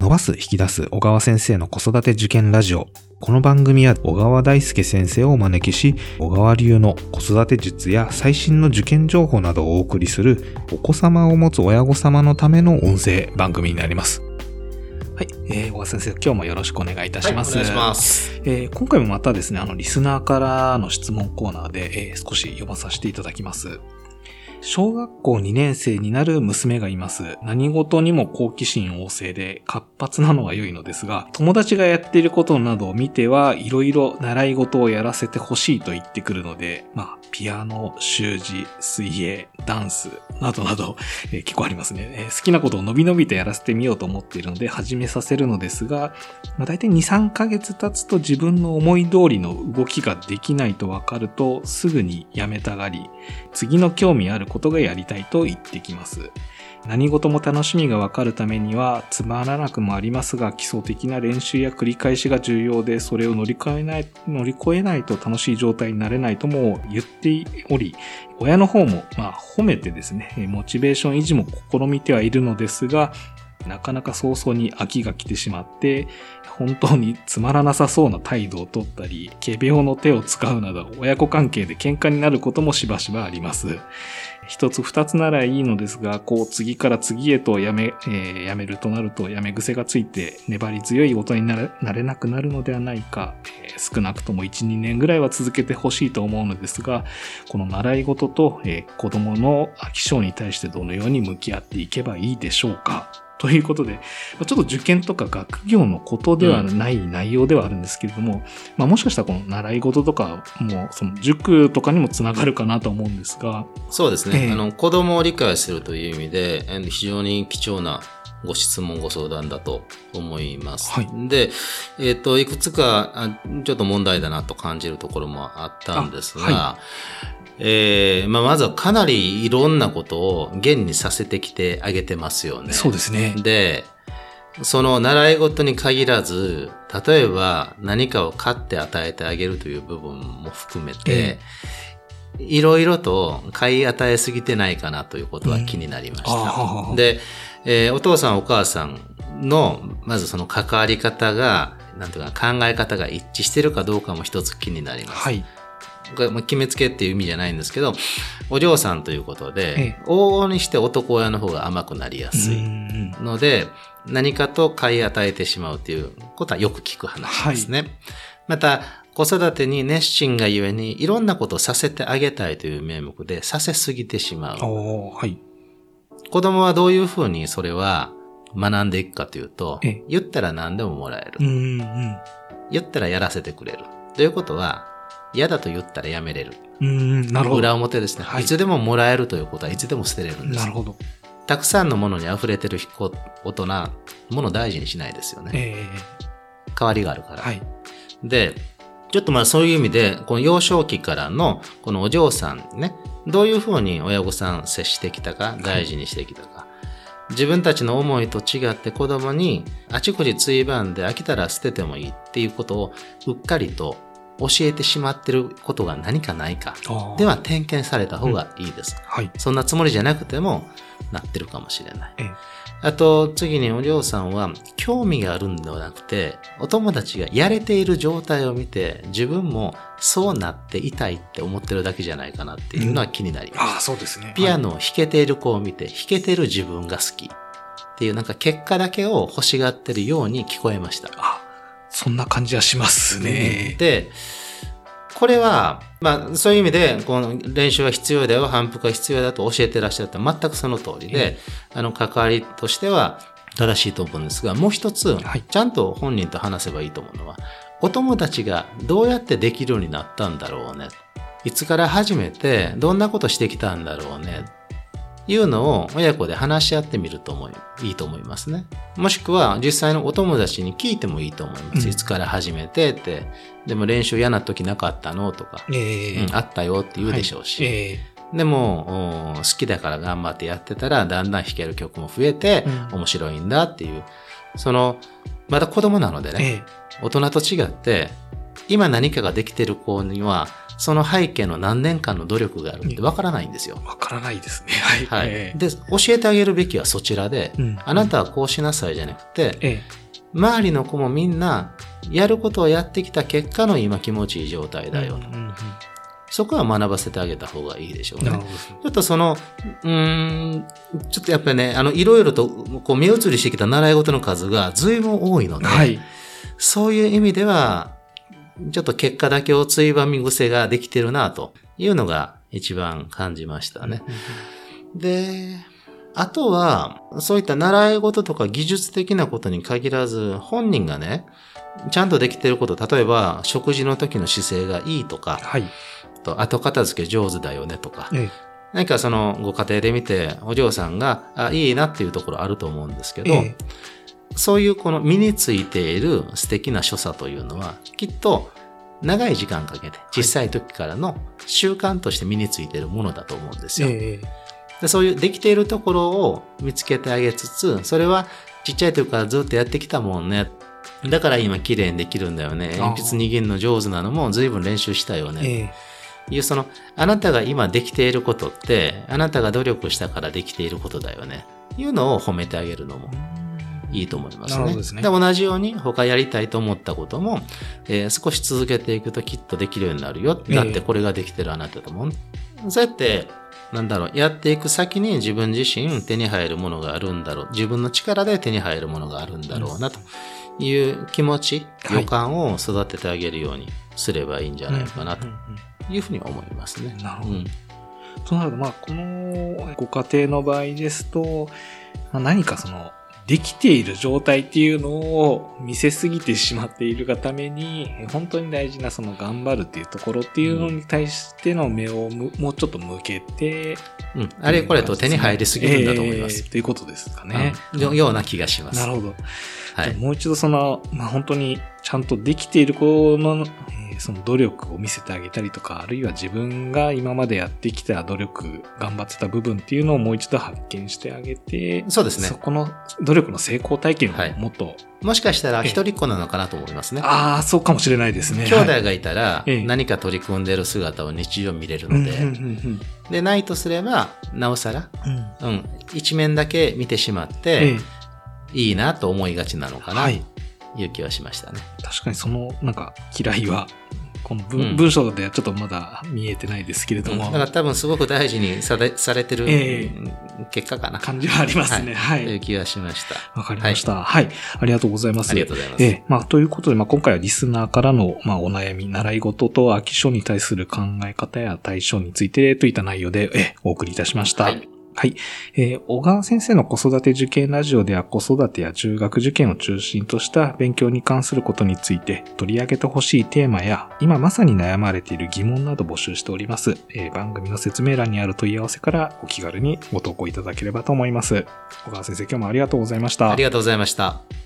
伸ばす引き出す小川先生の子育て受験ラジオ。この番組は小川大輔先生をお招きし、小川流の子育て術や最新の受験情報などをお送りするお子様を持つ親御様のための音声番組になります。はい、えー、小川先生、今日もよろしくお願いいたします。はい、お願いします。えー今回もまたですね、あの、リスナーからの質問コーナーで、えー少し読まさせていただきます。小学校2年生になる娘がいます。何事にも好奇心旺盛で活発なのは良いのですが、友達がやっていることなどを見てはいろいろ習い事をやらせてほしいと言ってくるので、まあ、ピアノ、習字、水泳、ダンス、などなど、えー結構ありますね、えー好きなことを伸び伸びとやらせてみようと思っているので始めさせるのですが、まあ、大体2、3ヶ月経つと自分の思い通りの動きができないと分かるとすぐにやめたがり、次の興味あることがやりたいと言ってきます。何事も楽しみがわかるためにはつまらなくもありますが基礎的な練習や繰り返しが重要でそれを乗り越えない、乗り越えないと楽しい状態になれないとも言っており、親の方もまあ褒めてですね、モチベーション維持も試みてはいるのですが、なかなか早々に飽きが来てしまって、本当につまらなさそうな態度をとったり、仮病の手を使うなど、親子関係で喧嘩になることもしばしばあります。一つ二つならいいのですが、こう次から次へとやめ、えーやめるとなるとやめ癖がついて粘り強い大人になれなくなるのではないか、えー少なくとも1、2年ぐらいは続けてほしいと思うのですが、この習い事と、えー子供の飽き性に対してどのように向き合っていけばいいでしょうかということで、まあちょっと受験とか学業のことではない内容ではあるんですけれども、まあもしかしたらこの習い事とかも、その塾とかにもつながるかなと思うんですが、そうですね。ええあの、子供を理解するという意味で、え非常に貴重なご質問、ご相談だと思います。はいで、えっ、と、いくつかあ、ちょっと問題だなと感じるところもあったんですが、あはえーまあ、まずはかなりいろんなことを現にさせてきてあげてますよね。そうですね。で、その習い事に限らず、例えば何かを買って与えてあげるという部分も含めて、いろいろと買い与えすぎてないかなということは気になりましうんで、えーお父さんお母さんの、まずその関わり方が、なんていうか考え方が一致してるかどうかも一つ気になります。はい。決めつけっていう意味じゃないんですけど、お嬢さんということで、ええ往々にして男親の方が甘くなりやすい。うんので、何かと買い与えてしまうということはよく聞く話ですね。また、子育てに熱心がゆえに、いろんなことをさせてあげたいという名目で、させすぎてしまう。はい。子供はどういうふうにそれは学んでいくかというとええ、言ったら何でももらえる。うんうん。言ったらやらせてくれる。ということは、嫌だと言ったらやめれる。うん、なるほ裏ど。表ですね、はいい。つでももらえるということはいつでも捨てれるんですなる。ほど。たくさんのものに溢れてる子大人、ものを大事にしないですよね。え変わりがあるから。えはい。で、ちょっとまあそういう意味で、この幼少期からのこのお嬢さんね、どういうふうに親御さん接してきたか、大事にしてきたか。自分たちの思いと違って子供にあちこちついばんで飽きたら捨ててもいいっていうことをうっかりと教えてしまってることが何かないか。では点検された方がいいです。はい。そんなつもりじゃなくてもなってるかもしれない。ええあと、次にお嬢さんは、興味があるんではなくて、お友達がやれている状態を見て、自分もそうなっていたいって思ってるだけじゃないかなっていうのは気になります。ああ、そうですね。ピアノを弾けている子を見て、弾けてる自分が好きっていう、なんか結果だけを欲しがってるように聞こえました。あ、そんな感じはしますね。で、これは、まあ、そういう意味で、この練習は必要だよ、反復が必要だと教えてらっしゃった全くその通りで、あの、関わりとしては正しいと思うんですが、もう一つ、はいちゃんと本人と話せばいいと思うのは、お友達がどうやってできるようになったんだろうね。いつから始めて、どんなことしてきたんだろうね。いうのを親子で話し合ってみると思いいいと思いますね。もしくは実際のお友達に聞いてもいいと思います。うんいつから始めてって。でも練習嫌な時なかったのとか、ええうんあったよって言うでしょうし。はいええでも、お好きだから頑張ってやってたら、だんだん弾ける曲も増えて、うん面白いんだっていう、その、まだ子供なのでね、ええ大人と違って、今何かができてる子には、その背景の何年間の努力があるってわからないんですよ。わからないですね。はい。はい。えで、教えてあげるべきはそちらで、うんあなたはこうしなさいじゃなくて、え周りの子もみんな、やることをやってきた結果の今気持ちいい状態えだよと。うんうんうんそこは学ばせてあげた方がいいでしょうね。ちょっとその、うーん、ちょっとやっぱりね、あの、いろいろと、こう、目移りしてきた習い事の数が随分多いので、はい。そういう意味では、ちょっと結果だけをついばみ癖ができてるな、というのが一番感じましたね。で、あとは、そういった習い事とか技術的なことに限らず、本人がね、ちゃんとできてること、例えば、食事の時の姿勢がいいとか、はい。と後片付け上手だよねとか、え何かそのご家庭で見て、お嬢さんが、あ、いいなっていうところあると思うんですけど、ええそういうこの身についている素敵な所作というのは、きっと長い時間かけて、小さい時からの習慣として身についているものだと思うんですよ。ええでそういうできているところを見つけてあげつつ、それはちっちゃい時からずっとやってきたもんね。だから今綺麗にできるんだよね。鉛筆握るの上手なのも随分練習したよね。ええいうその、あなたが今できていることって、あなたが努力したからできていることだよね。いうのを褒めてあげるのもいいと思いますね。ですね同じように他やりたいと思ったことも、えー少し続けていくときっとできるようになるよ。ええだってこれができてるあなただもん。そうやって、なんだろう、やっていく先に自分自身手に入るものがあるんだろう。自分の力で手に入るものがあるんだろうなという気持ち、はい予感を育ててあげるようにすればいいんじゃないかなというふうに思いますね。なるほどうんとなると、まあ、このご家庭の場合ですと、まあ、何かその、できている状態っていうのを見せすぎてしまっているがために、え本当に大事なその頑張るっていうところっていうのに対しての目をむもうちょっと向けて、うん、あれこれと手に入りすぎるんだと思います。えーということですかね。うんよような気がします。なるほど。はい。もう一度その、まあ、本当にちゃんとできている子の、えーその努力を見せてあげたりとか、あるいは自分が今までやってきた努力、頑張ってた部分っていうのをもう一度発見してあげて、そうですね。そこの努力の成功体験はい。をもっと、もしかしたら一人っ子なのかなと思いますね。ああ、そうかもしれないですね。兄弟はいがいたらええ。何か取り組んでる姿を日常見れるので、で、ないとすれば、なおさら、うん。うん、一面だけ見てしまっえてえ、いいなと思いがちなのかな、とはい。いう気はしましたね。確かにその、なんか、嫌いは、この文,、うん文章ではちょっとまだ見えてないですけれども、うんだから多分すごく大事にされされてる、結果かな。感じはありますね。はい。という気がしました。わかりました。はい、ありがとうございます。ありがとうございます。ええ、まあ、ということで、まあ、今回はリスナーからの、まあ、お悩み、習い事と飽き性に対する考え方や対処についてといった内容で、ええ、お送りいたしました。はい。はい。えー小川先生の子育て受験ラジオでは子育てや中学受験を中心とした勉強に関することについて取り上げてほしいテーマや今まさに悩まれている疑問など募集しております。えー番組の説明欄にある問い合わせからお気軽にご投稿いただければと思います。小川先生今日もありがとうございました。ありがとうございました。